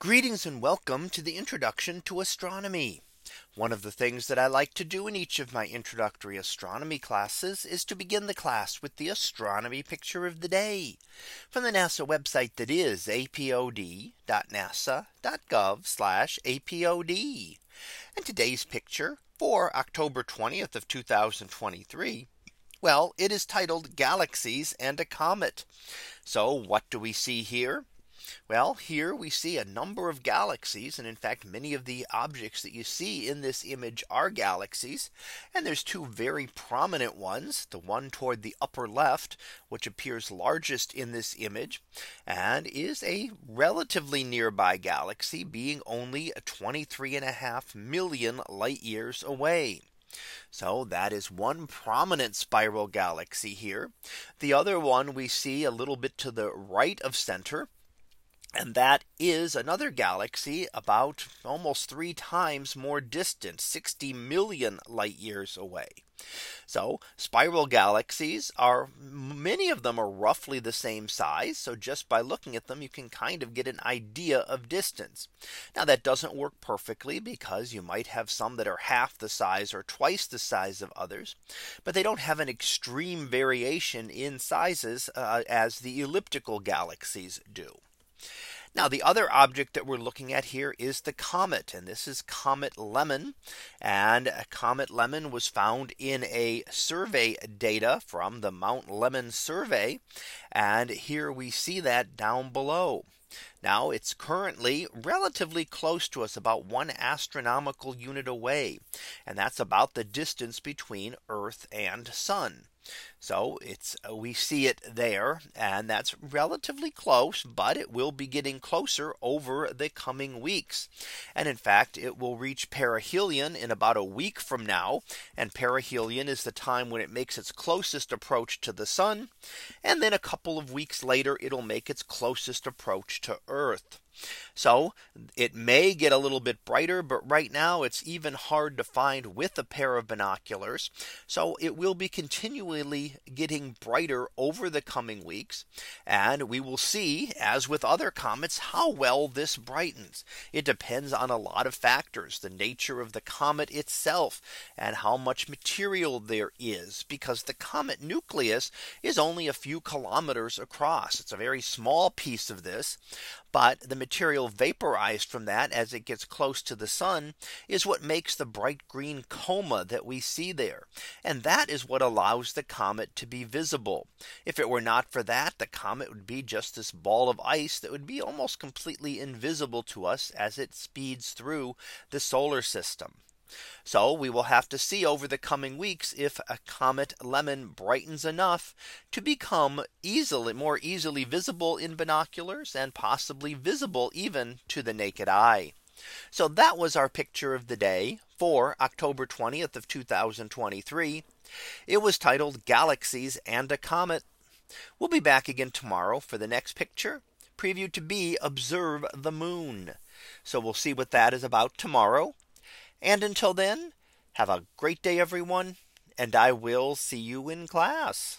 Greetings and welcome to the introduction to astronomy. One of the things that I like to do in each of my introductory astronomy classes is to begin the class with the astronomy picture of the day from the NASA website that is apod.nasa.gov apod. And today's picture for October 20th of 2023. Well, it is titled Galaxies and a Comet. So what do we see here? Well, here we see a number of galaxies. And in fact, many of the objects that you see in this image are galaxies. And there's two very prominent ones, the one toward the upper left, which appears largest in this image, and is a relatively nearby galaxy being only 23 and a half million light years away. So that is one prominent spiral galaxy here. The other one we see a little bit to the right of center and that is another galaxy about almost three times more distant 60 million light years away. So spiral galaxies are many of them are roughly the same size. So just by looking at them, you can kind of get an idea of distance. Now that doesn't work perfectly because you might have some that are half the size or twice the size of others. But they don't have an extreme variation in sizes uh, as the elliptical galaxies do. Now the other object that we're looking at here is the comet and this is Comet Lemmon and uh, Comet Lemmon was found in a survey data from the Mount Lemmon survey. And here we see that down below. Now it's currently relatively close to us about one astronomical unit away. And that's about the distance between Earth and sun. So it's uh, we see it there and that's relatively close, but it will be getting closer over the coming weeks. And in fact, it will reach perihelion in about a week from now. And perihelion is the time when it makes its closest approach to the sun. And then a couple of weeks later, it'll make its closest approach to Earth. So it may get a little bit brighter, but right now it's even hard to find with a pair of binoculars. So it will be continually getting brighter over the coming weeks. And we will see, as with other comets, how well this brightens. It depends on a lot of factors, the nature of the comet itself, and how much material there is, because the comet nucleus is only a few kilometers across. It's a very small piece of this. But the material vaporized from that as it gets close to the sun is what makes the bright green coma that we see there. And that is what allows the comet to be visible. If it were not for that, the comet would be just this ball of ice that would be almost completely invisible to us as it speeds through the solar system. So we will have to see over the coming weeks if a comet Lemmon brightens enough to become easily more easily visible in binoculars and possibly visible even to the naked eye. So that was our picture of the day for October 20th of 2023. It was titled Galaxies and a Comet. We'll be back again tomorrow for the next picture preview to be observe the moon. So we'll see what that is about tomorrow. And until then, have a great day, everyone. And I will see you in class.